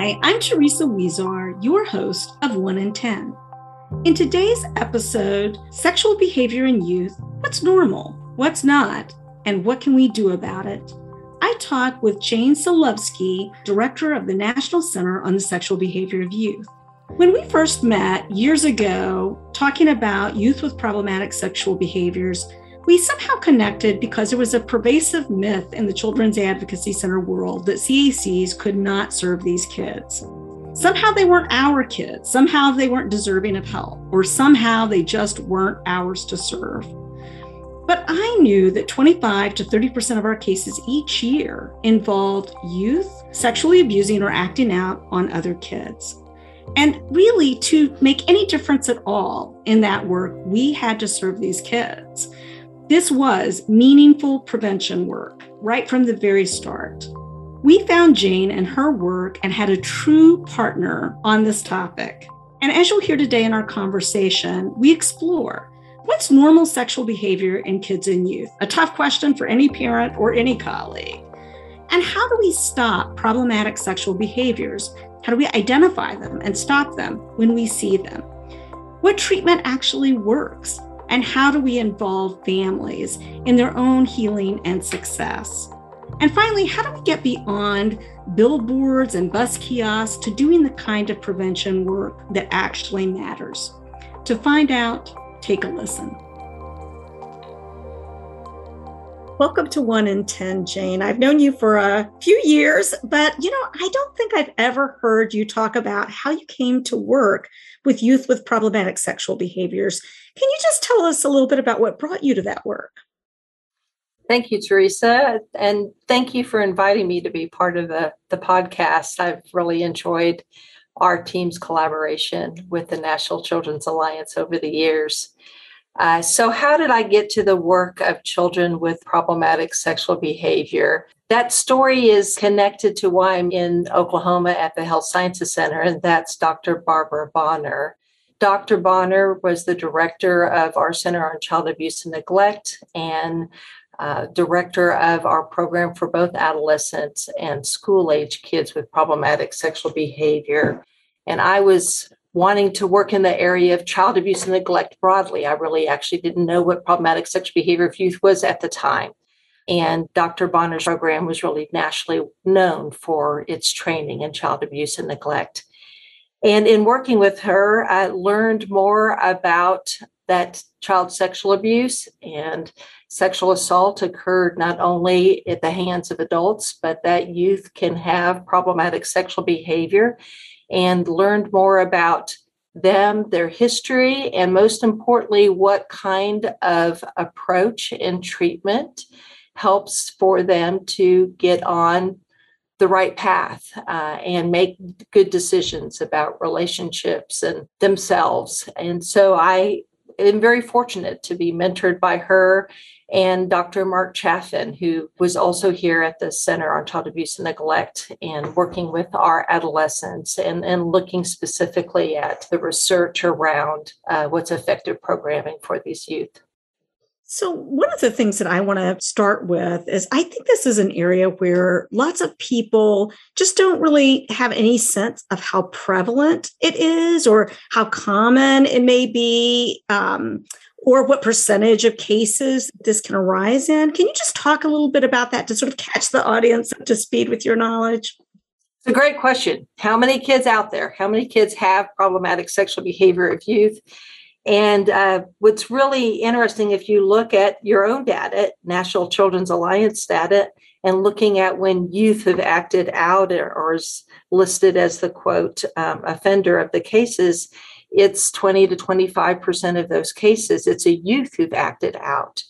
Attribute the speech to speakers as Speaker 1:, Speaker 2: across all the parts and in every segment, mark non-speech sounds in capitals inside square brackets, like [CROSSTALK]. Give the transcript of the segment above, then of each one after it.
Speaker 1: Hi, I'm Teresa Huizar, your host of 1 in 10. In today's episode, Sexual Behavior in Youth What's Normal, What's Not, and What Can We Do About It? I talk with Jane Silovsky, Director of the National Center on the Sexual Behavior of Youth. When we first met years ago, talking about youth with problematic sexual behaviors, we somehow connected because there was a pervasive myth in the Children's Advocacy Center world that CACs could not serve these kids. Somehow they weren't our kids, somehow they weren't deserving of help, or somehow they just weren't ours to serve. But I knew that 25 to 30% of our cases each year involved youth sexually abusing or acting out on other kids. And really, to make any difference at all in that work, we had to serve these kids. This was meaningful prevention work right from the very start. We found Jane and her work and had a true partner on this topic. And as you'll hear today in our conversation, we explore what's normal sexual behavior in kids and youth? A tough question for any parent or any colleague. And how do we stop problematic sexual behaviors how do we identify them and stop them when we see them? What treatment actually works? And how do we involve families in their own healing and success? And finally, how do we get beyond billboards and bus kiosks to doing the kind of prevention work that actually matters? To find out, take a listen. Welcome to One in 10, Jane. I've known you for a few years, but you know, I don't think I've ever heard you talk about how you came to work with youth with problematic sexual behaviors. Can you just tell us a little bit about what brought you to that work?
Speaker 2: Thank you, Teresa. And thank you for inviting me to be part of the, the podcast. I've really enjoyed our team's collaboration with the National Children's Alliance over the years. Uh, so, how did I get to the work of children with problematic sexual behavior? That story is connected to why I'm in Oklahoma at the Health Sciences Center, and that's Dr. Barbara Bonner. Dr. Bonner was the director of our Center on Child Abuse and Neglect and uh, director of our program for both adolescents and school age kids with problematic sexual behavior. And I was wanting to work in the area of child abuse and neglect broadly. I really actually didn't know what problematic sexual behavior of youth was at the time. And Dr. Bonner's program was really nationally known for its training in child abuse and neglect. And in working with her, I learned more about that child sexual abuse and sexual assault occurred not only at the hands of adults, but that youth can have problematic sexual behavior and learned more about them, their history, and most importantly, what kind of approach and treatment helps for them to get on the right path uh, and make good decisions about relationships and themselves. And so I am very fortunate to be mentored by her and Dr. Mark Chaffin, who was also here at the Center on Child Abuse and Neglect and working with our adolescents and, and looking specifically at the research around uh, what's effective programming for these youth.
Speaker 1: So, one of the things that I want to start with is I think this is an area where lots of people just don't really have any sense of how prevalent it is or how common it may be. Um, or what percentage of cases this can arise in. Can you just talk a little bit about that to sort of catch the audience up to speed with your knowledge?
Speaker 2: It's a great question. How many kids out there? How many kids have problematic sexual behavior of youth? And uh, what's really interesting, if you look at your own data, National Children's Alliance data, and looking at when youth have acted out or, or is listed as the quote um, offender of the cases, it's 20 to 25% of those cases, it's a youth who've acted out.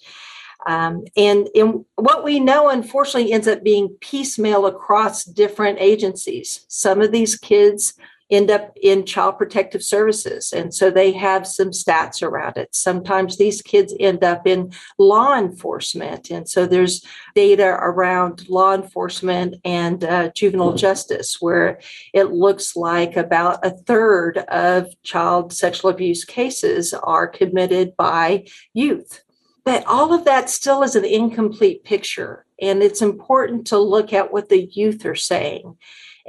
Speaker 2: Um, and in what we know, unfortunately, ends up being piecemeal across different agencies. Some of these kids end up in child protective services. And so they have some stats around it. Sometimes these kids end up in law enforcement. And so there's data around law enforcement and uh, juvenile justice, where it looks like about a third of child sexual abuse cases are committed by youth. But all of that still is an incomplete picture. And it's important to look at what the youth are saying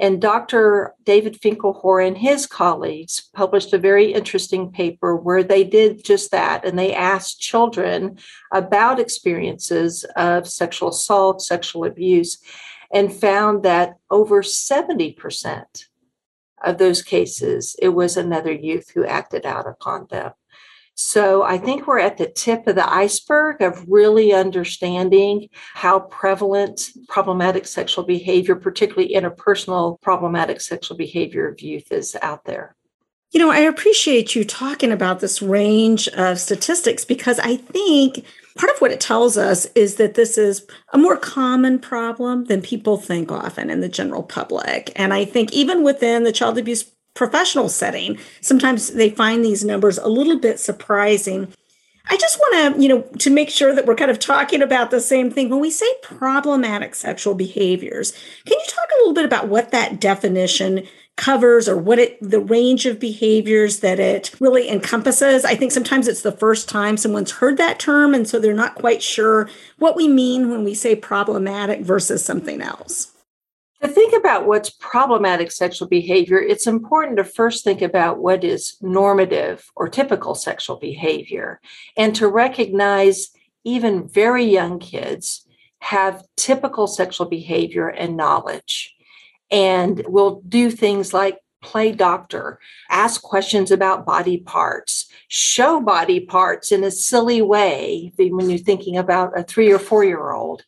Speaker 2: And Dr. David Finkelhor and his colleagues published a very interesting paper where they did just that. And they asked children about experiences of sexual assault, sexual abuse, and found that over 70% of those cases, it was another youth who acted out upon them. So I think we're at the tip of the iceberg of really understanding how prevalent problematic sexual behavior, particularly interpersonal problematic sexual behavior of youth, is out there.
Speaker 1: You know, I appreciate you talking about this range of statistics because I think part of what it tells us is that this is a more common problem than people think often in the general public. And I think even within the child abuse professional setting, sometimes they find these numbers a little bit surprising. I just want to, you know, to make sure that we're kind of talking about the same thing. When we say problematic sexual behaviors, can you talk a little bit about what that definition covers or what it the range of behaviors that it really encompasses? I think sometimes it's the first time someone's heard that term and so they're not quite sure what we mean when we say problematic versus something else.
Speaker 2: To think about what's problematic sexual behavior, it's important to first think about what is normative or typical sexual behavior and to recognize even very young kids have typical sexual behavior and knowledge and will do things like play doctor, ask questions about body parts, show body parts in a silly way when you're thinking about a three or four year old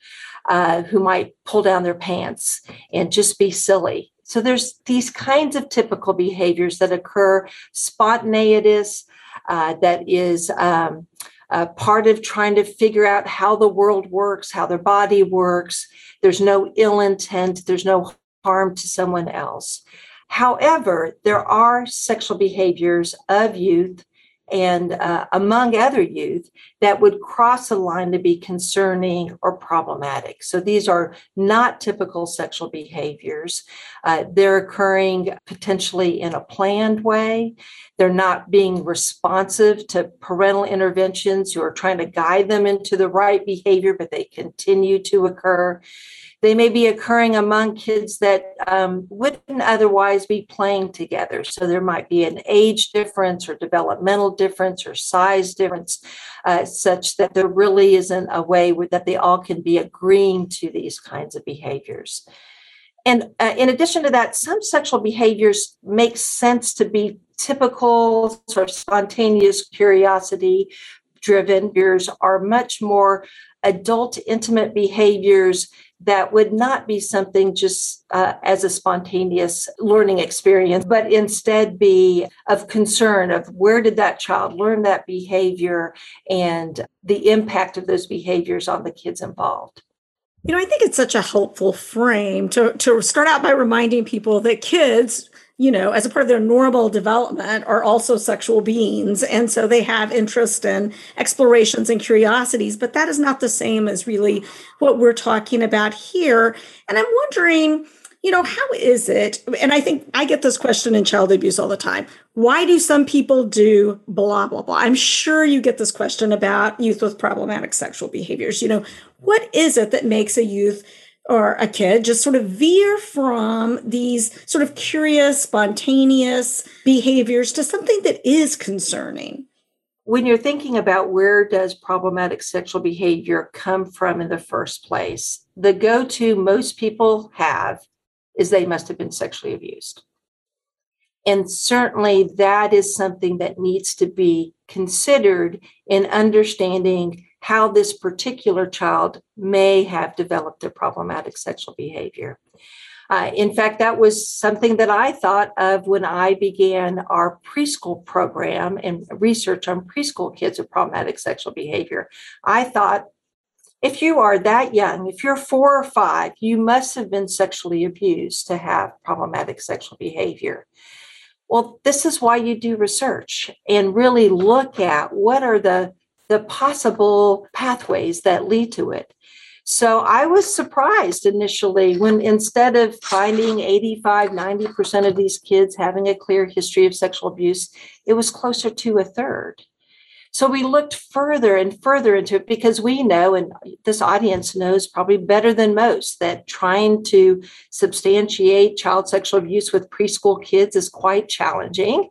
Speaker 2: uh, who might pull down their pants and just be silly. So there's these kinds of typical behaviors that occur, spontaneous, uh, that is um, part of trying to figure out how the world works, how their body works. There's no ill intent, there's no harm to someone else. However, there are sexual behaviors of youth and uh, among other youth that would cross a line to be concerning or problematic. So these are not typical sexual behaviors. Uh, they're occurring potentially in a planned way. They're not being responsive to parental interventions who are trying to guide them into the right behavior, but they continue to occur. They may be occurring among kids that um, wouldn't otherwise be playing together. So there might be an age difference or developmental difference or size difference, uh, such that there really isn't a way that they all can be agreeing to these kinds of behaviors. And uh, in addition to that, some sexual behaviors make sense to be typical sort of spontaneous curiosity driven behaviors are much more adult intimate behaviors that would not be something just uh, as a spontaneous learning experience, but instead be of concern of where did that child learn that behavior and the impact of those behaviors on the kids involved.
Speaker 1: You know, I think it's such a helpful frame to, to start out by reminding people that kids you know, as a part of their normal development, are also sexual beings. And so they have interest and explorations and curiosities, but that is not the same as really what we're talking about here. And I'm wondering, you know, how is it? And I think I get this question in child abuse all the time. Why do some people do blah, blah, blah? I'm sure you get this question about youth with problematic sexual behaviors. You know, what is it that makes a youth or a kid just sort of veer from these sort of curious, spontaneous behaviors to something that is concerning.
Speaker 2: When you're thinking about where does problematic sexual behavior come from in the first place, the go to most people have is they must have been sexually abused. And certainly that is something that needs to be considered in understanding how this particular child may have developed their problematic sexual behavior. Uh, in fact, that was something that I thought of when I began our preschool program and research on preschool kids with problematic sexual behavior. I thought, if you are that young, if you're four or five, you must have been sexually abused to have problematic sexual behavior. Well, this is why you do research and really look at what are the the possible pathways that lead to it. So I was surprised initially when instead of finding 85, 90% of these kids having a clear history of sexual abuse, it was closer to a third. So we looked further and further into it because we know, and this audience knows probably better than most, that trying to substantiate child sexual abuse with preschool kids is quite challenging.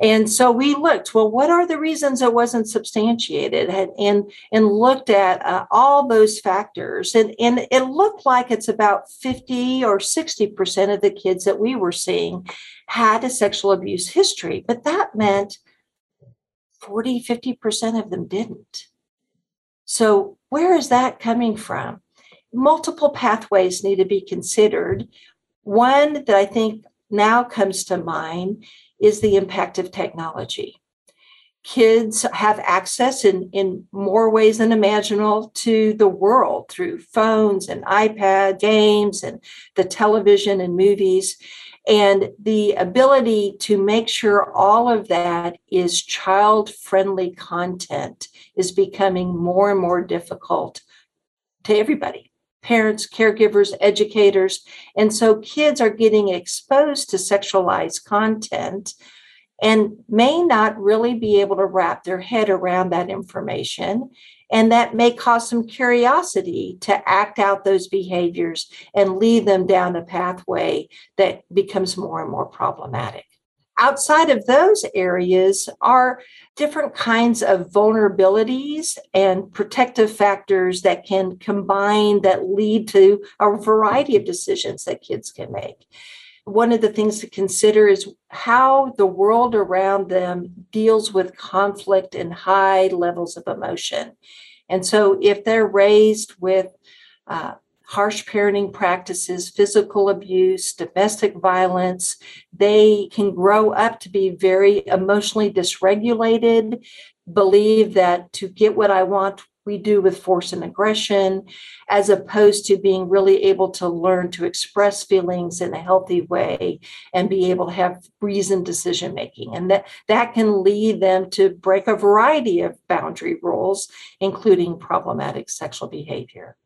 Speaker 2: And so we looked, well, what are the reasons it wasn't substantiated? And, and, and looked at uh, all those factors. And, and it looked like it's about 50 or 60% of the kids that we were seeing had a sexual abuse history. But that meant 40, 50% of them didn't. So, where is that coming from? Multiple pathways need to be considered. One that I think now comes to mind is the impact of technology. Kids have access in, in more ways than imaginable to the world through phones and iPad games and the television and movies. And the ability to make sure all of that is child friendly content is becoming more and more difficult to everybody parents, caregivers, educators. And so kids are getting exposed to sexualized content and may not really be able to wrap their head around that information. And that may cause some curiosity to act out those behaviors and lead them down a pathway that becomes more and more problematic. Outside of those areas are different kinds of vulnerabilities and protective factors that can combine that lead to a variety of decisions that kids can make one of the things to consider is how the world around them deals with conflict and high levels of emotion. And so, if they're raised with uh, harsh parenting practices, physical abuse, domestic violence, they can grow up to be very emotionally dysregulated, believe that to get what I want we do with force and aggression, as opposed to being really able to learn to express feelings in a healthy way and be able to have reasoned decision making. And that, that can lead them to break a variety of boundary rules, including problematic sexual behavior.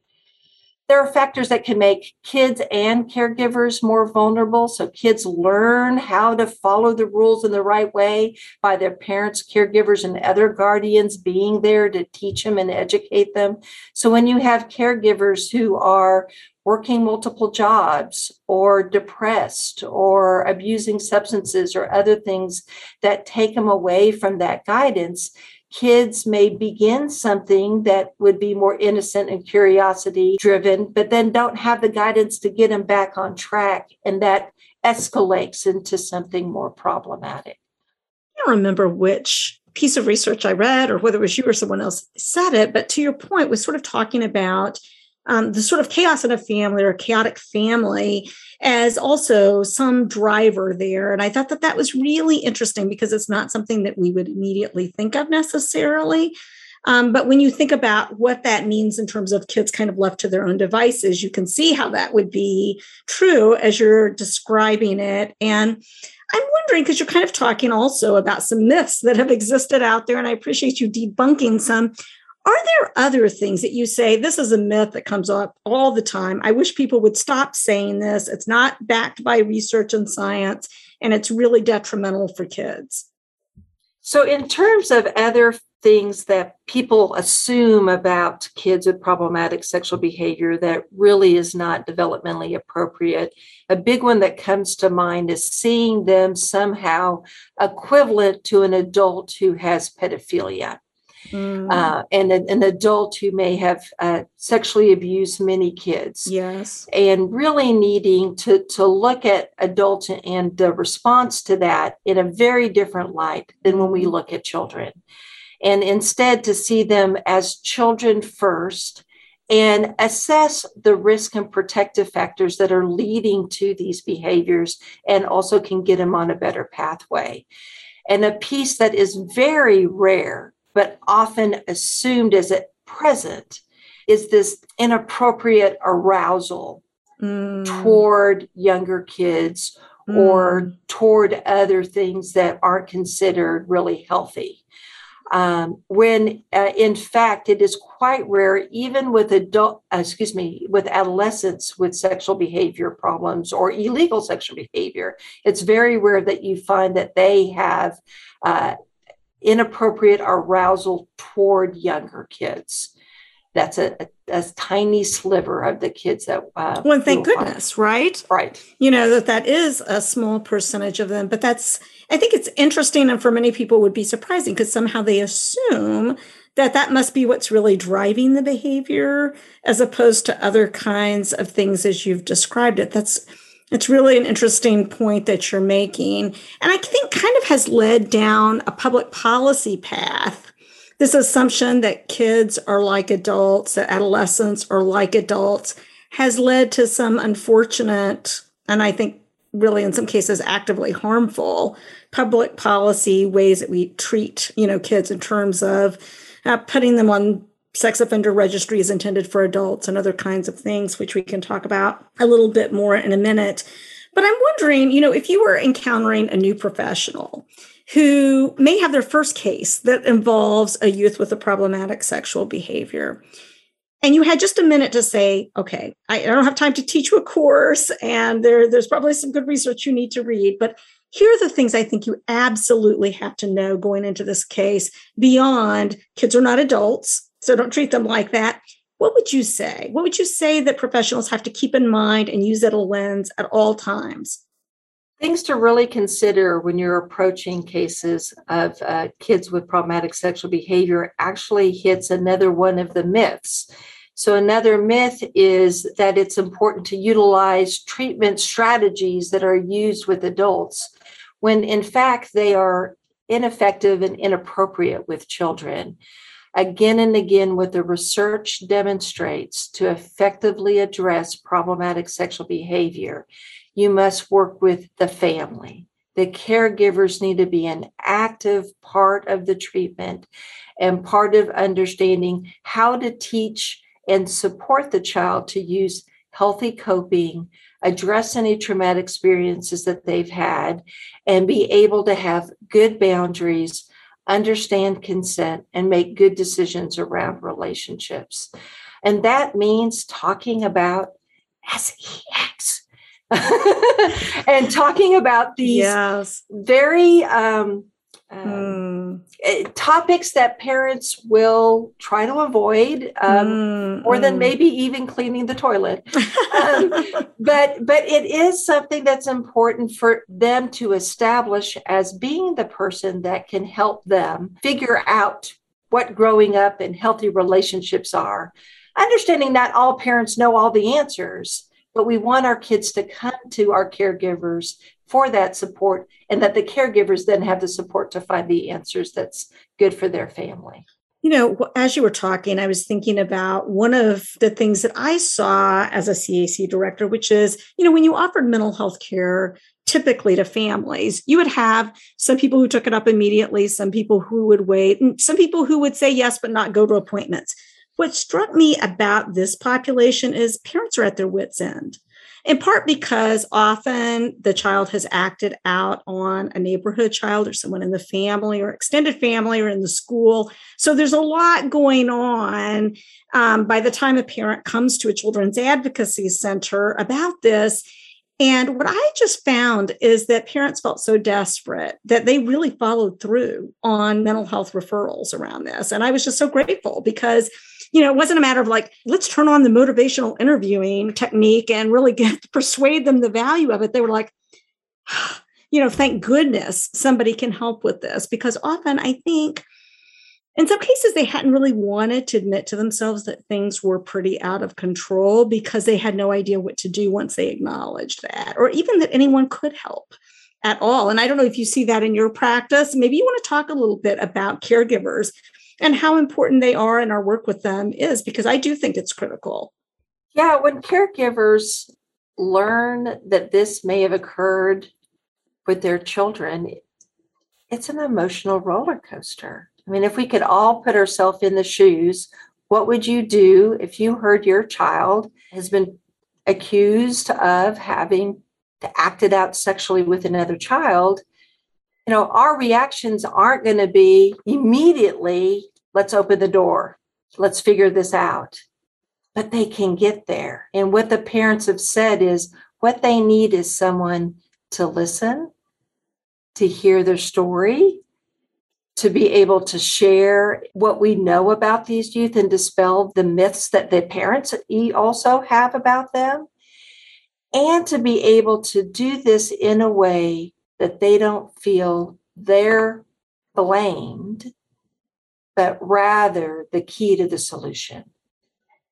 Speaker 2: There are factors that can make kids and caregivers more vulnerable. So kids learn how to follow the rules in the right way by their parents, caregivers, and other guardians being there to teach them and educate them. So when you have caregivers who are working multiple jobs or depressed or abusing substances or other things that take them away from that guidance, kids may begin something that would be more innocent and curiosity driven, but then don't have the guidance to get them back on track. And that escalates into something more problematic.
Speaker 1: I don't remember which piece of research I read or whether it was you or someone else said it, but to your point, was sort of talking about um, the sort of chaos in a family or a chaotic family as also some driver there. And I thought that that was really interesting because it's not something that we would immediately think of necessarily. Um, but when you think about what that means in terms of kids kind of left to their own devices, you can see how that would be true as you're describing it. And I'm wondering because you're kind of talking also about some myths that have existed out there, and I appreciate you debunking some. Are there other things that you say this is a myth that comes up all the time? I wish people would stop saying this. It's not backed by research and science, and it's really detrimental for kids.
Speaker 2: So, in terms of other things that people assume about kids with problematic sexual behavior that really is not developmentally appropriate, a big one that comes to mind is seeing them somehow equivalent to an adult who has pedophilia. Mm. Uh, and an, an, adult who may have uh, sexually abused many kids.
Speaker 1: Yes.
Speaker 2: And really needing to, to look at adults and the response to that in a very different light than when we look at children. And instead to see them as children first and assess the risk and protective factors that are leading to these behaviors and also can get them on a better pathway. And a piece that is very rare but often assumed as at present is this inappropriate arousal mm. toward younger kids mm. or toward other things that aren't considered really healthy. Um, when uh, in fact it is quite rare, even with adult, uh, excuse me, with adolescents with sexual behavior problems or illegal sexual behavior, it's very rare that you find that they have uh, inappropriate arousal toward younger kids. That's a, a, a tiny sliver of the kids that.
Speaker 1: Uh, well, thank goodness, find. right?
Speaker 2: Right.
Speaker 1: You know that that is a small percentage of them, but that's. I think it's interesting, and for many people would be surprising because somehow they assume that that must be what's really driving the behavior, as opposed to other kinds of things as you've described it. That's it's really an interesting point that you're making. And I think kind of has led down a public policy path. This assumption that kids are like adults, that adolescents are like adults, has led to some unfortunate, and I think really in some cases actively harmful public policy ways that we treat, you know, kids in terms of uh, putting them on sex offender registry is intended for adults and other kinds of things, which we can talk about a little bit more in a minute. But I'm wondering, you know, if you were encountering a new professional who may have their first case that involves a youth with a problematic sexual behavior, and you had just a minute to say, okay, I, don't have time to teach you a course, and there, there's probably some good research you need to read, but here are the things I think you absolutely have to know going into this case beyond kids are not adults so don't treat them like that. What would you say? What would you say that professionals have to keep in mind and use at a lens at all times?
Speaker 2: Things to really consider when you're approaching cases of uh, kids with problematic sexual behavior actually hits another one of the myths. So, another myth is that it's important to utilize treatment strategies that are used with adults, when in fact they are ineffective and inappropriate with children again and again what the research demonstrates to effectively address problematic sexual behavior you must work with the family. The caregivers need to be an active part of the treatment and part of understanding how to teach and support the child to use healthy coping address any traumatic experiences that they've had and be able to have good boundaries understand consent, and make good decisions around relationships. And that means talking about sex [LAUGHS] and talking about these yes. very um, um, mm. topics that parents will try to avoid um, mm, more mm. than maybe even cleaning the toilet [LAUGHS] um, but but it is something that's important for them to establish as being the person that can help them figure out what growing up and healthy relationships are understanding not all parents know all the answers but we want our kids to come to our caregivers for that support and that the caregivers then have the support to find the answers that's good for their family.
Speaker 1: You know, as you were talking, I was thinking about one of the things that I saw as a CAC director, which is, you know, when you offered mental health care typically to families, you would have some people who took it up immediately, some people who would wait, and some people who would say yes, but not go to appointments. What struck me about this population is parents are at their wits' end in part because often the child has acted out on a neighborhood child or someone in the family or extended family or in the school. So there's a lot going on um, by the time a parent comes to a children's advocacy center about this. And what I just found is that parents felt so desperate that they really followed through on mental health referrals around this. And I was just so grateful because you know, it wasn't a matter of like, let's turn on the motivational interviewing technique and really get [LAUGHS] persuade them the value of it. They were like, [SIGHS] you know, thank goodness somebody can help with this because often I think in some cases they hadn't really wanted to admit to themselves that things were pretty out of control because they had no idea what to do once they acknowledged that or even that anyone could help at all and i don't know if you see that in your practice maybe you want to talk a little bit about caregivers and how important they are in our work with them is because I do think it's critical.
Speaker 2: Yeah, when caregivers learn that this may have occurred with their children, it's an emotional roller coaster. I mean, if we could all put ourselves in the shoes, what would you do if you heard your child has been accused of having acted out sexually with another child you know, our reactions aren't going to be immediately, let's open the door, let's figure this out. But they can get there. And what the parents have said is what they need is someone to listen, to hear their story, to be able to share what we know about these youth and dispel the myths that the parents also have about them. And to be able to do this in a way that they don't feel they're blamed, but rather the key to the solution.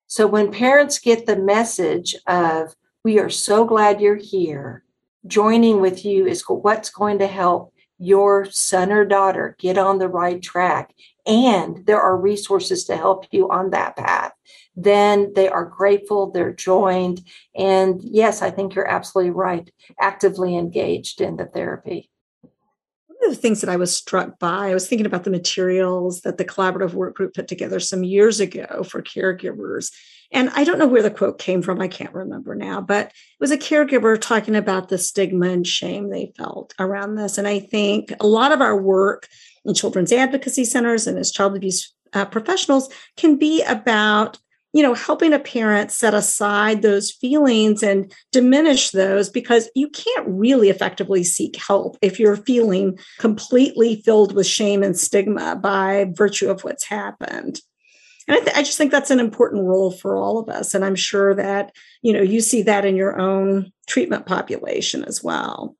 Speaker 2: So when parents get the message of, we are so glad you're here, joining with you is what's going to help your son or daughter get on the right track? And there are resources to help you on that path then they are grateful they're joined and yes i think you're absolutely right actively engaged in the therapy
Speaker 1: one of the things that i was struck by i was thinking about the materials that the collaborative work group put together some years ago for caregivers and I don't know where the quote came from. I can't remember now, but it was a caregiver talking about the stigma and shame they felt around this. And I think a lot of our work in children's advocacy centers and as child abuse uh, professionals can be about you know helping a parent set aside those feelings and diminish those because you can't really effectively seek help if you're feeling completely filled with shame and stigma by virtue of what's happened. And I, th- I, just think that's an important role for all of us and i'm sure that you know you see that in your own treatment population as well.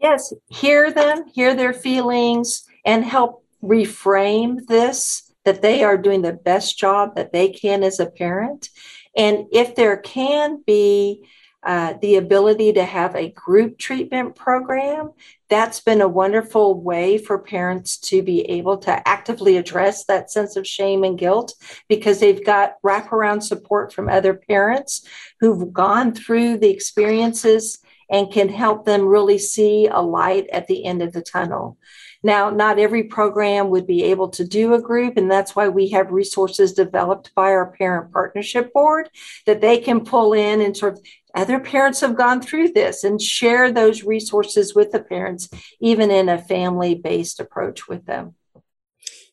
Speaker 2: Yes hear them hear their feelings and help reframe this that they are doing the best job that they can as a parent and if there can be uh, the ability to have a group treatment program. That's been a wonderful way for parents to be able to actively address that sense of shame and guilt because they've got wraparound support from other parents who've gone through the experiences and can help them really see a light at the end of the tunnel. Now, not every program would be able to do a group, and that's why we have resources developed by our parent partnership board that they can pull in and sort of other parents have gone through this and share those resources with the parents, even in a family based approach with them.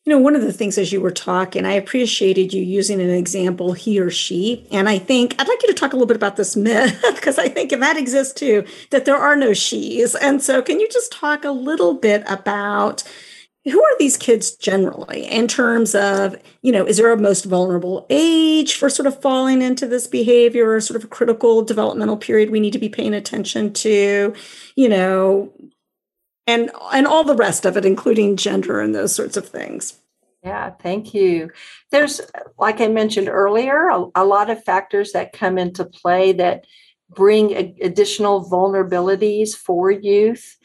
Speaker 1: You know, one of the things as you were talking, I appreciated you using an example, he or she. And I think I'd like you to talk a little bit about this myth, [LAUGHS] because I think that exists too, that there are no she's. And so, can you just talk a little bit about who are these kids generally in terms of, you know, is there a most vulnerable age for sort of falling into this behavior or sort of a critical developmental period we need to be paying attention to, you know, and and all the rest of it including gender and those sorts of things.
Speaker 2: Yeah thank you. There's like i mentioned earlier a, a lot of factors that come into play that bring a, additional vulnerabilities for youth.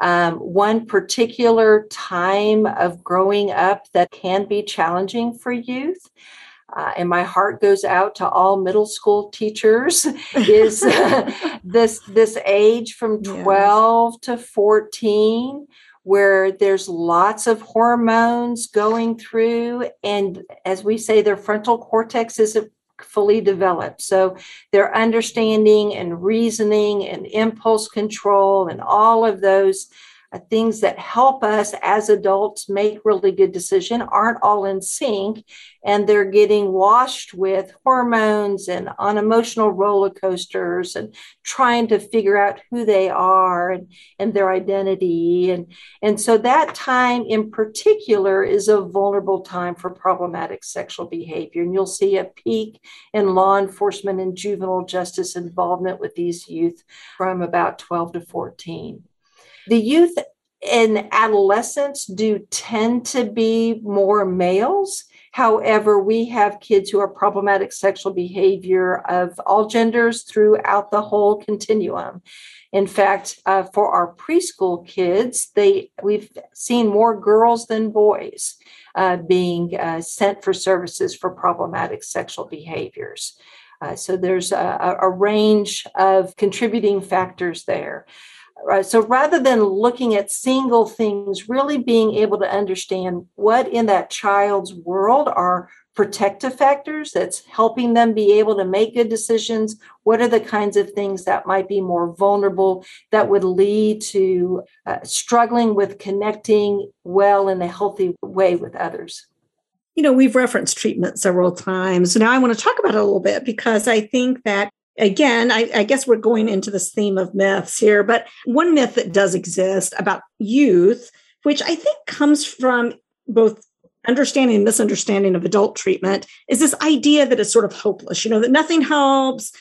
Speaker 2: Um, one particular time of growing up that can be challenging for youth uh, and my heart goes out to all middle school teachers [LAUGHS] is [LAUGHS] this this age from 12 yes. to 14 where there's lots of hormones going through and as we say their frontal cortex isn't fully developed so their understanding and reasoning and impulse control and all of those Uh, things that help us as adults make really good decision aren't all in sync and they're getting washed with hormones and on emotional roller coasters and trying to figure out who they are and, and their identity. And and so that time in particular is a vulnerable time for problematic sexual behavior. And you'll see a peak in law enforcement and juvenile justice involvement with these youth from about 12 to 14 the youth and adolescents do tend to be more males. However, we have kids who are problematic sexual behavior of all genders throughout the whole continuum. In fact, uh, for our preschool kids, they we've seen more girls than boys uh, being uh, sent for services for problematic sexual behaviors. Uh, so there's a, a range of contributing factors there. Right. So rather than looking at single things, really being able to understand what in that child's world are protective factors that's helping them be able to make good decisions. What are the kinds of things that might be more vulnerable that would lead to uh, struggling with connecting well in a healthy way with others?
Speaker 1: You know, we've referenced treatment several times. Now I want to talk about it a little bit because I think that again, I, I, guess we're going into this theme of myths here, but one myth that does exist about youth which I think comes from both understanding and misunderstanding of adult treatment is this idea that it's sort of hopeless, you know, that nothing helps,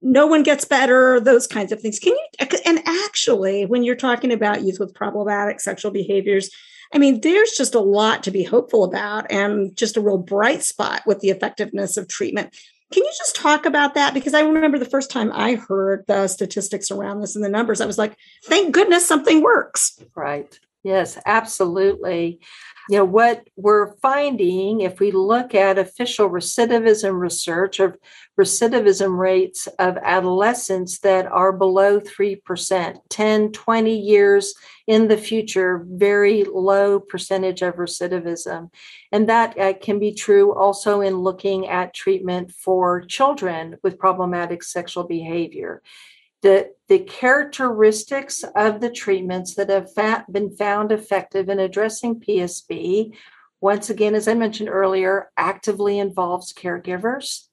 Speaker 1: no one gets better, those kinds of things. Can you, and actually, when you're talking about youth with problematic sexual behaviors, I mean, there's just a lot to be hopeful about and just a real bright spot with the effectiveness of treatment. Can you just talk about that? Because I remember the first time I heard the statistics around this and the numbers, I was like, thank goodness something works.
Speaker 2: Right. Yes, absolutely you know what we're finding if we look at official recidivism research of recidivism rates of adolescents that are below 3% 10 20 years in the future very low percentage of recidivism. And that uh, can be true also in looking at treatment for children with problematic sexual behavior the, the characteristics of the treatments that have fa- been found effective in addressing PSB, once again, as I mentioned earlier, actively involves caregivers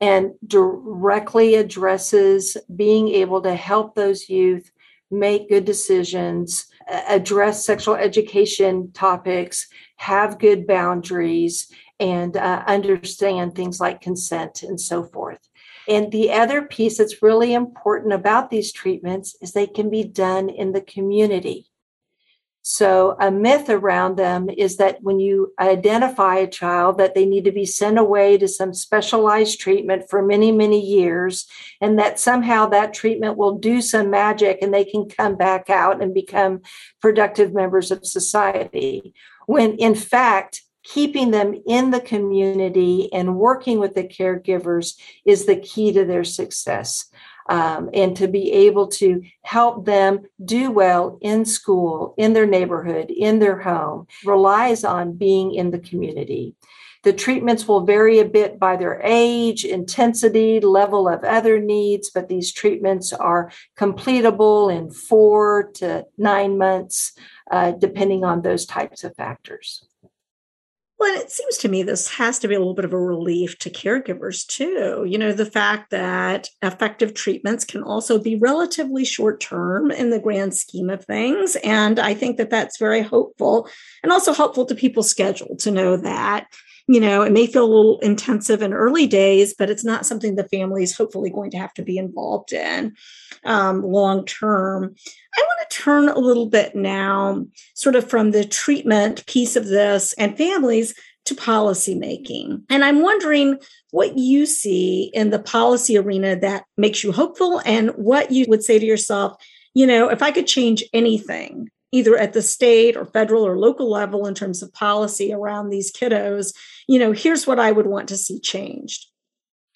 Speaker 2: and directly addresses being able to help those youth make good decisions, address sexual education topics, have good boundaries, and uh, understand things like consent and so forth. And the other piece that's really important about these treatments is they can be done in the community. So a myth around them is that when you identify a child that they need to be sent away to some specialized treatment for many many years and that somehow that treatment will do some magic and they can come back out and become productive members of society when in fact keeping them in the community and working with the caregivers is the key to their success. Um, and to be able to help them do well in school, in their neighborhood, in their home, relies on being in the community. The treatments will vary a bit by their age, intensity, level of other needs, but these treatments are completable in four to nine months, uh, depending on those types of factors.
Speaker 1: Well, it seems to me this has to be a little bit of a relief to caregivers too. You know, the fact that effective treatments can also be relatively short term in the grand scheme of things. And I think that that's very hopeful and also helpful to people's schedule to know that you know, it may feel a little intensive in early days, but it's not something the family is hopefully going to have to be involved in um, long term. I want to turn a little bit now, sort of from the treatment piece of this and families to policy making. And I'm wondering what you see in the policy arena that makes you hopeful and what you would say to yourself, you know, if I could change anything, either at the state or federal or local level in terms of policy around these kiddos, you know, here's what I would want to see changed.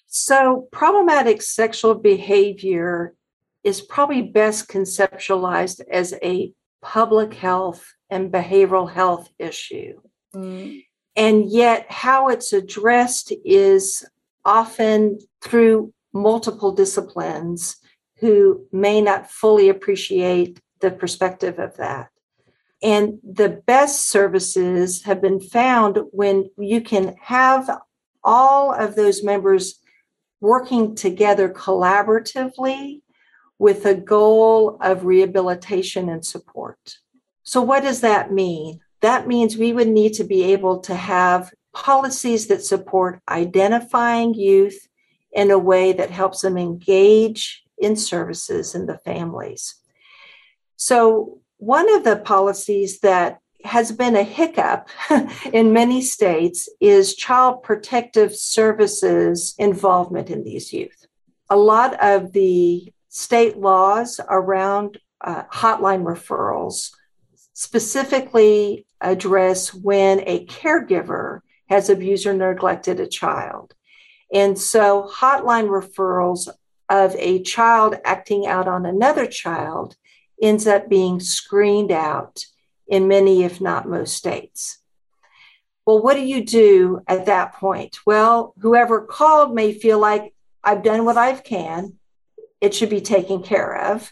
Speaker 2: So, problematic sexual behavior is probably best conceptualized as a public health and behavioral health issue. Mm. And yet, how it's addressed is often through multiple disciplines who may not fully appreciate the perspective of that. And the best services have been found when you can have all of those members working together collaboratively with a goal of rehabilitation and support. So, what does that mean? That means we would need to be able to have policies that support identifying youth in a way that helps them engage in services in the families. So, one of the policies that has been a hiccup [LAUGHS] in many states is child protective services involvement in these youth. A lot of the state laws around uh, hotline referrals specifically address when a caregiver has abused or neglected a child. And so, hotline referrals of a child acting out on another child ends up being screened out in many, if not most states. Well, what do you do at that point? Well, whoever called may feel like I've done what I can. It should be taken care of.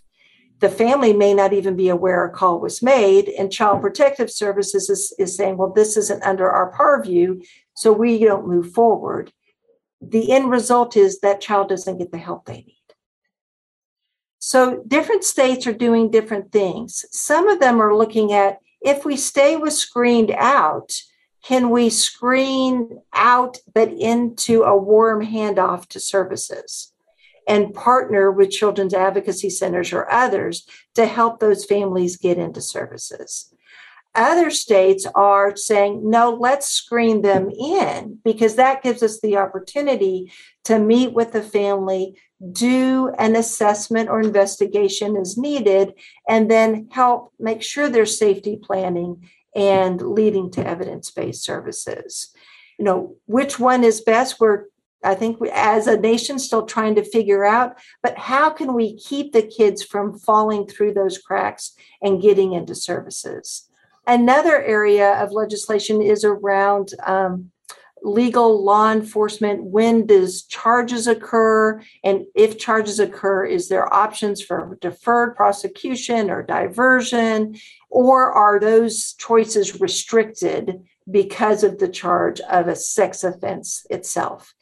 Speaker 2: The family may not even be aware a call was made, and Child Protective Services is, is saying, well, this isn't under our purview, so we don't move forward. The end result is that child doesn't get the help they need. So different states are doing different things. Some of them are looking at if we stay with screened out, can we screen out but into a warm handoff to services and partner with children's advocacy centers or others to help those families get into services? Other states are saying, no, let's screen them in because that gives us the opportunity to meet with the family, do an assessment or investigation as needed, and then help make sure there's safety planning and leading to evidence based services. You know, which one is best? We're I think we, as a nation still trying to figure out, but how can we keep the kids from falling through those cracks and getting into services? Another area of legislation is around um, legal law enforcement. When does charges occur? And if charges occur, is there options for deferred prosecution or diversion? Or are those choices restricted because of the charge of a sex offense itself?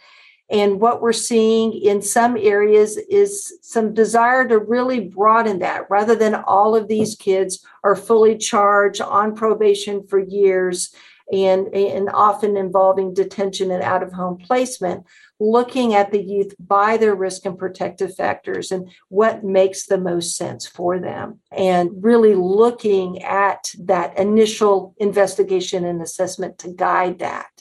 Speaker 2: And what we're seeing in some areas is some desire to really broaden that rather than all of these kids are fully charged on probation for years and, and often involving detention and out of home placement, looking at the youth by their risk and protective factors and what makes the most sense for them, and really looking at that initial investigation and assessment to guide that.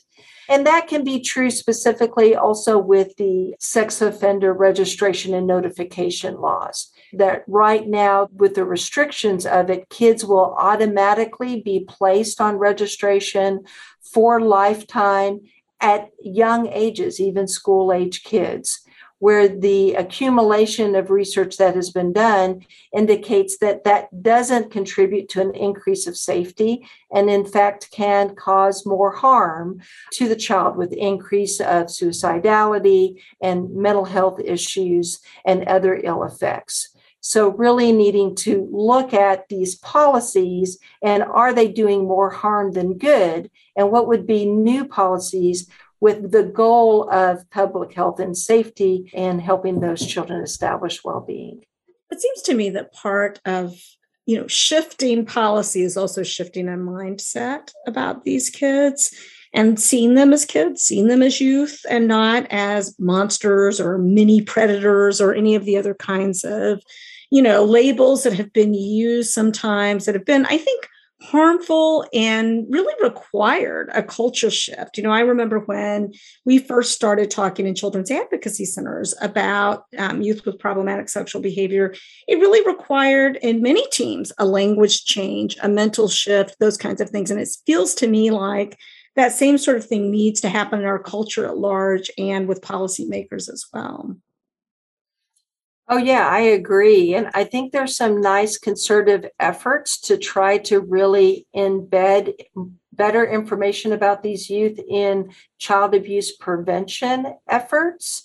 Speaker 2: And that can be true specifically also with the sex offender registration and notification laws. That right now, with the restrictions of it, kids will automatically be placed on registration for lifetime at young ages, even school age kids where the accumulation of research that has been done indicates that that doesn't contribute to an increase of safety and in fact can cause more harm to the child with increase of suicidality and mental health issues and other ill effects so, really needing to look at these policies and are they doing more harm than good? And what would be new policies with the goal of public health and safety and helping those children establish well-being.
Speaker 1: It seems to me that part of you know shifting policy is also shifting a mindset about these kids and seeing them as kids, seeing them as youth and not as monsters or mini predators or any of the other kinds of you know labels that have been used sometimes that have been I think harmful and really required a culture shift. You know, I remember when we first started talking in children's advocacy centers about um, youth with problematic sexual behavior, it really required in many teams a language change, a mental shift, those kinds of things. And it feels to me like that same sort of thing needs to happen in our culture at large and with policymakers as well.
Speaker 2: Oh, yeah, I agree. And I think there's some nice concerted efforts to try to really embed better information about these youth in child abuse prevention efforts.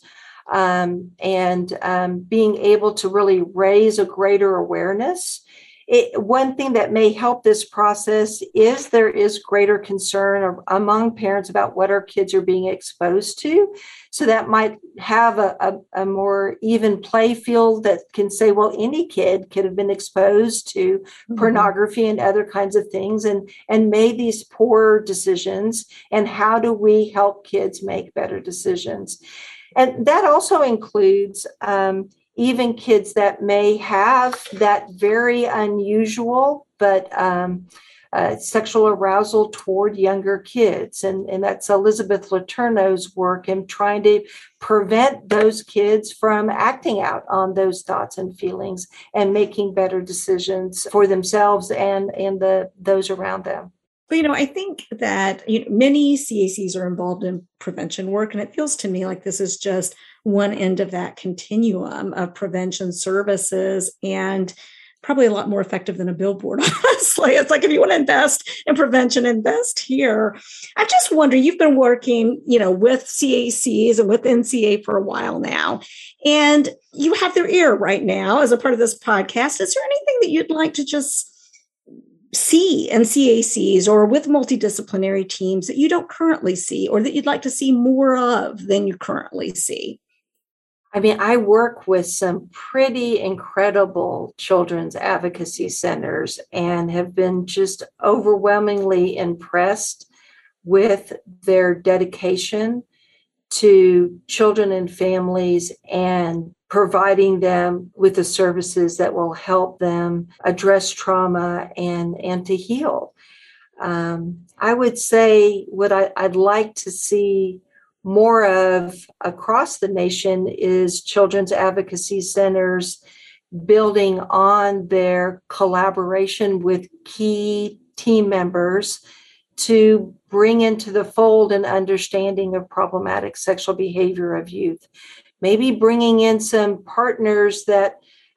Speaker 2: Um, and um, being able to really raise a greater awareness it, one thing that may help this process is there is greater concern among parents about what our kids are being exposed to. So that might have a, a, a, more even play field that can say, well, any kid could have been exposed to mm-hmm. pornography and other kinds of things and, and made these poor decisions. And how do we help kids make better decisions? And that also includes um, even kids that may have that very unusual but um, uh, sexual arousal toward younger kids. And, and that's Elizabeth Letourneau's work in trying to prevent those kids from acting out on those thoughts and feelings and making better decisions for themselves and, and the those around them.
Speaker 1: But you know, I think that you know, many CACs are involved in prevention work, and it feels to me like this is just one end of that continuum of prevention services and probably a lot more effective than a billboard [LAUGHS] honestly. It's like if you want to invest in prevention invest here. I just wonder you've been working you know with cacs and with nca for a while now and you have their ear right now as a part of this podcast. Is there anything that you'd like to just see in cacs or with multidisciplinary teams that you don't currently see or that you'd like to see more of than you currently see
Speaker 2: I mean, I work with some pretty incredible children's advocacy centers and have been just overwhelmingly impressed with their dedication to children and families and providing them with the services that will help them address trauma and, and to heal. Um, I would say what I, I'd like to see more of across the nation is children's advocacy centers building on their collaboration with key team members to bring into the fold an understanding of problematic sexual behavior of youth. Maybe bringing in some partners that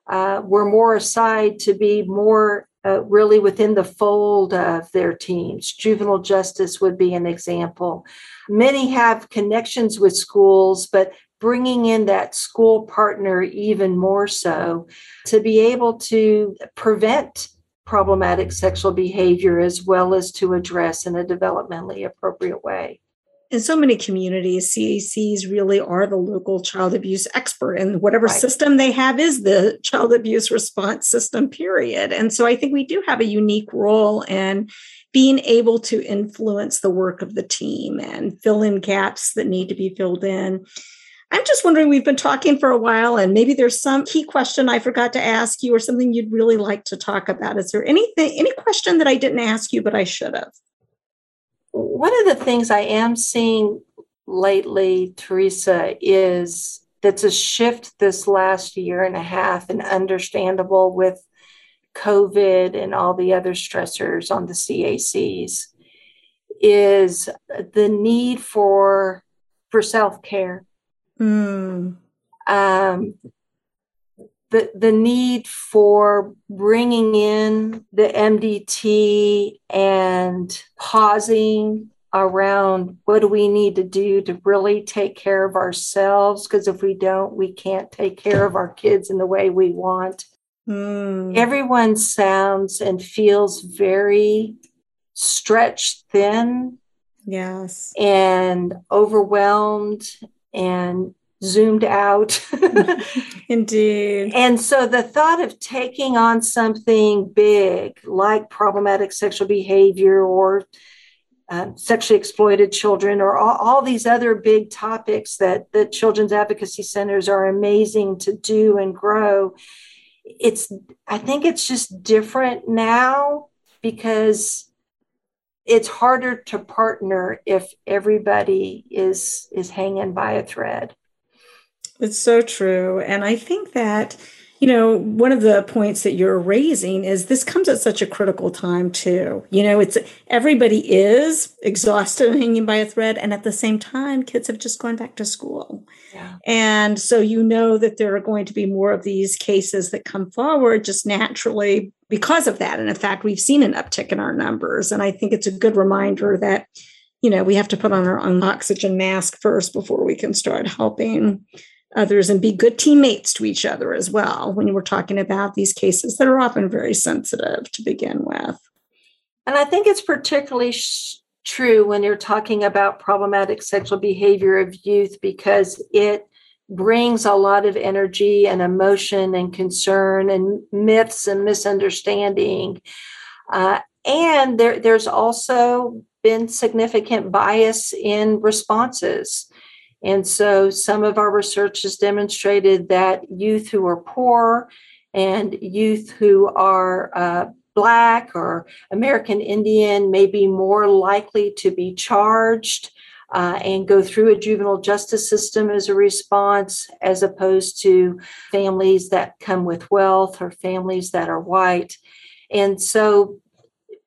Speaker 2: uh, were more aside to be more uh, really within the fold of their teams. Juvenile justice would be an example. Many have connections with schools, but bringing in that school partner even more so to be able to prevent problematic sexual behavior as well as to address in a developmentally appropriate way
Speaker 1: in so many communities, CACs really are the local child abuse expert, and whatever right. system they have is the child abuse response system, period. And so I think we do have a unique role in being able to influence the work of the team and fill in gaps that need to be filled in. I'm just wondering, we've been talking for a while, and maybe there's some key question I forgot to ask you or something you'd really like to talk about. Is there anything, any question that I didn't ask you, but I should have?
Speaker 2: One of the things I am seeing lately, Teresa, is that's a shift this last year and a half, and understandable with COVID and all the other stressors on the CACs, is the need for for self care. Mm. Um, the, the need for bringing in the MDT and pausing around what do we need to do to really take care of ourselves? Because if we don't we can't take care of our kids in the way we want. Mm. everyone sounds and feels very stretched thin
Speaker 1: yes.
Speaker 2: and overwhelmed and zoomed out. [LAUGHS]
Speaker 1: Indeed.
Speaker 2: And so the thought of taking on something big like problematic sexual behavior or um, sexually exploited children or all, all, these other big topics that the children's advocacy centers are amazing to do and grow it's i think it's just different now because it's harder to partner if everybody is is hanging by a thread
Speaker 1: it's so true. And I think that, you know, one of the points that you're raising is this comes at such a critical time too. You know, it's everybody is exhausted and hanging by a thread. And at the same time, kids have just gone back to school. Yeah. And so you know that there are going to be more of these cases that come forward just naturally because of that. And in fact, we've seen an uptick in our numbers. And I think it's a good reminder that, you know, we have to put on our own oxygen mask first before we can start helping others and be good teammates to each other as well when we're talking about these cases that are often very sensitive to begin with.
Speaker 2: And I think it's particularly sh- true when you're talking about problematic sexual behavior of youth because it brings a lot of energy and emotion and concern and myths and misunderstanding. Uh, and there, there's also been significant bias in responses and so some of our research has demonstrated that youth who are poor and youth who are uh, Black or American Indian may be more likely to be charged uh, and go through a juvenile justice system as a response, as opposed to families that come with wealth or families that are white. And so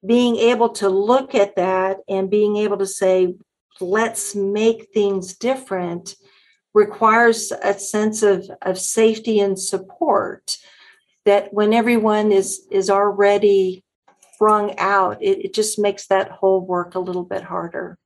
Speaker 2: being able to look at that and being able to say, let's make things different requires a sense of, of safety and support that when everyone is is already wrung out it, it just makes that whole work a little bit harder.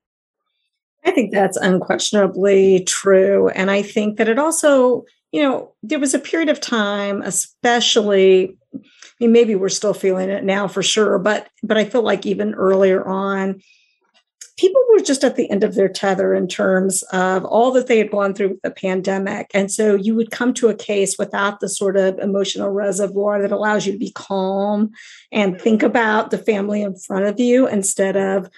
Speaker 1: I think that's unquestionably true. And i think that it also you know there was a period of time especially I mean, maybe we're still feeling it now for sure but but i feel like even earlier on people were just at the end of their tether in terms of all that they had gone through with the pandemic. And so you would come to a case without the sort of emotional reservoir that allows you to be calm and think about the family in front of you instead of,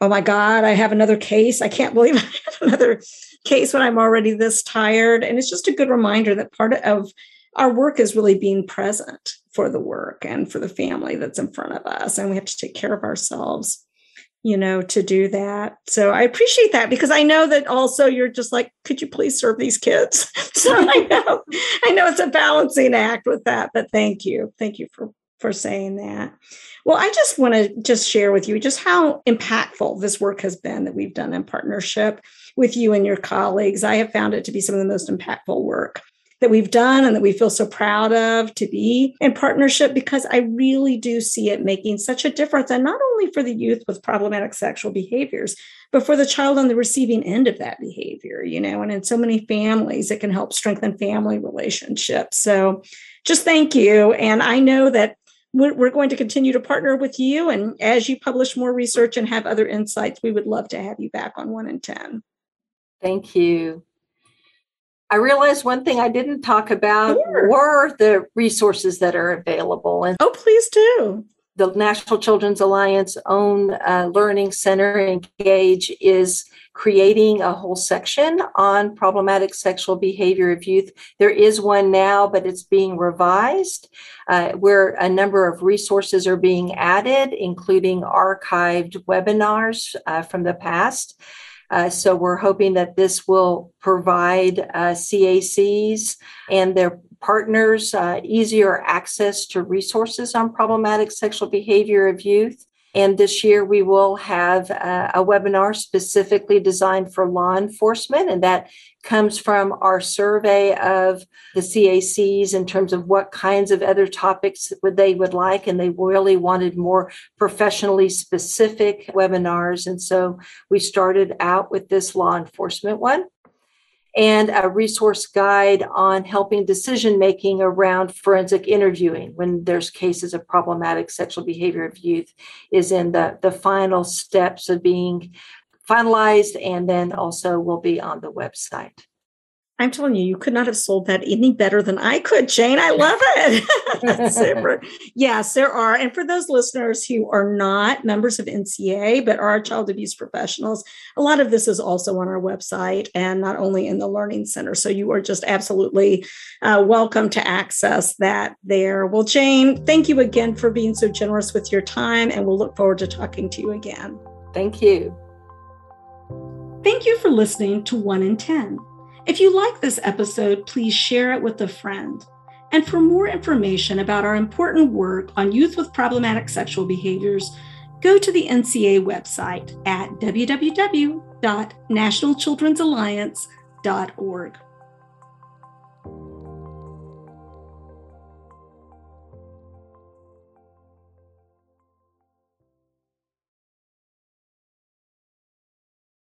Speaker 1: oh my God, I have another case. I can't believe [LAUGHS] I have another case when I'm already this tired. And it's just a good reminder that part of our work is really being present for the work and for the family that's in front of us. And we have to take care of ourselves, you know, to do that. So I appreciate that because I know that also you're just like, could you please serve these kids? [LAUGHS] so I [LAUGHS] know, I know it's a balancing act with that, but thank you. Thank you for for saying that. Well, I just want to just share with you just how impactful this work has been that we've done in partnership with you and your colleagues. I have found it to be some of the most impactful work that we've done and that we feel so proud of to be in partnership because I really do see it making such a difference. And not only for the youth with problematic sexual behaviors, but for the child on the receiving end of that behavior, you know, and in so many families, it can help strengthen family relationships. So just thank you. And I know that we're going to continue to partner with you. And as you publish more research and have other insights, we would love to have you back on 1 in 10.
Speaker 2: Thank you. I realized one thing I didn't talk about sure. were the resources that are available.
Speaker 1: And oh, please do.
Speaker 2: The National Children's Alliance own uh, learning center, Engage, is creating a whole section on problematic sexual behavior of youth. There is one now, but it's being revised, uh, where a number of resources are being added, including archived webinars uh, from the past. Uh, so we're hoping that this will provide uh, CACs and their partners uh, easier access to resources on problematic sexual behavior of youth. And this year we will have a, a webinar specifically designed for law enforcement, and that comes from our survey of the CACs in terms of what kinds of other topics would they would like, and they really wanted more professionally specific webinars. And so we started out with this law enforcement one and a resource guide on helping decision making around forensic interviewing when there's cases of problematic sexual behavior of youth is in the, the final steps of being finalized and then also will be on the website.
Speaker 1: I'm telling you, you could not have sold that any better than I could, Jane. I love it. [LAUGHS] [LAUGHS] Super. Yes, there are. And for those listeners who are not members of NCA, but are child abuse professionals, a lot of this is also on our website and not only in the Learning Center. So you are just absolutely uh, welcome to access that there. Well, Jane, thank you again for being so generous with your time, and we'll look forward to talking to you again.
Speaker 2: Thank you.
Speaker 1: Thank you for listening to 1 in 10. If you like this episode, please share it with a friend. And for more information about our important work on youth with problematic sexual behaviors, go to the NCA website at www.nationalchildren'salliance.org.